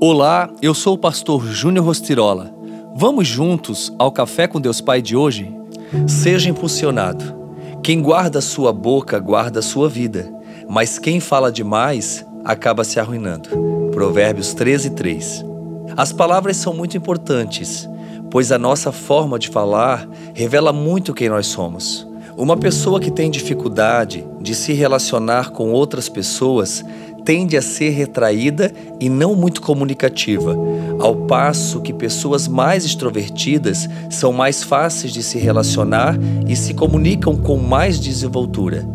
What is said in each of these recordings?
Olá, eu sou o pastor Júnior Rostirola. Vamos juntos ao Café com Deus Pai de hoje? Seja impulsionado. Quem guarda sua boca guarda sua vida, mas quem fala demais acaba se arruinando. Provérbios 13, 3. As palavras são muito importantes, pois a nossa forma de falar revela muito quem nós somos. Uma pessoa que tem dificuldade de se relacionar com outras pessoas tende a ser retraída e não muito comunicativa, ao passo que pessoas mais extrovertidas são mais fáceis de se relacionar e se comunicam com mais desenvoltura.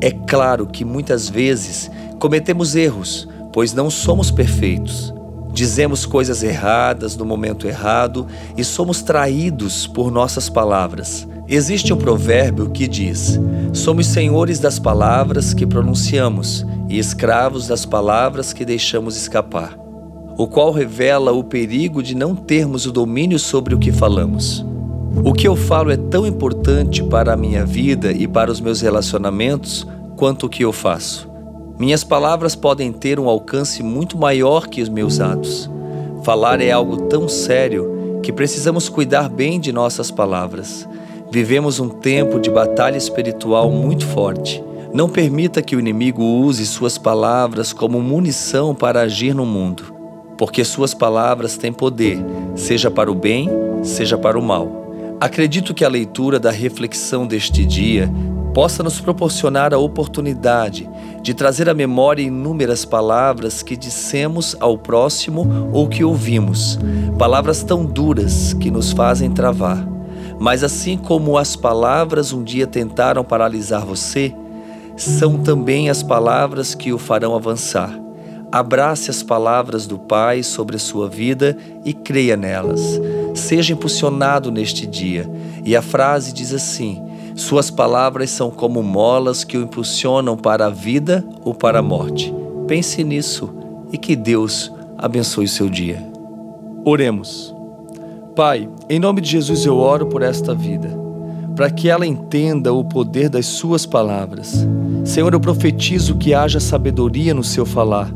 É claro que muitas vezes cometemos erros, pois não somos perfeitos. Dizemos coisas erradas no momento errado e somos traídos por nossas palavras. Existe um provérbio que diz: Somos senhores das palavras que pronunciamos e escravos das palavras que deixamos escapar, o qual revela o perigo de não termos o domínio sobre o que falamos. O que eu falo é tão importante para a minha vida e para os meus relacionamentos quanto o que eu faço. Minhas palavras podem ter um alcance muito maior que os meus atos. Falar é algo tão sério que precisamos cuidar bem de nossas palavras. Vivemos um tempo de batalha espiritual muito forte não permita que o inimigo use suas palavras como munição para agir no mundo, porque suas palavras têm poder, seja para o bem, seja para o mal. Acredito que a leitura da reflexão deste dia possa nos proporcionar a oportunidade de trazer à memória inúmeras palavras que dissemos ao próximo ou que ouvimos, palavras tão duras que nos fazem travar. Mas assim como as palavras um dia tentaram paralisar você, são também as palavras que o farão avançar. Abrace as palavras do Pai sobre a sua vida e creia nelas. Seja impulsionado neste dia. E a frase diz assim: Suas palavras são como molas que o impulsionam para a vida ou para a morte. Pense nisso e que Deus abençoe o seu dia. Oremos. Pai, em nome de Jesus eu oro por esta vida para que ela entenda o poder das Suas palavras. Senhor, eu profetizo que haja sabedoria no seu falar,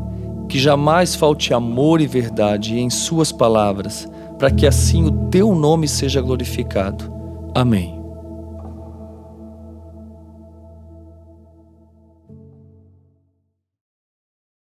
que jamais falte amor e verdade em Suas palavras, para que assim o Teu nome seja glorificado. Amém.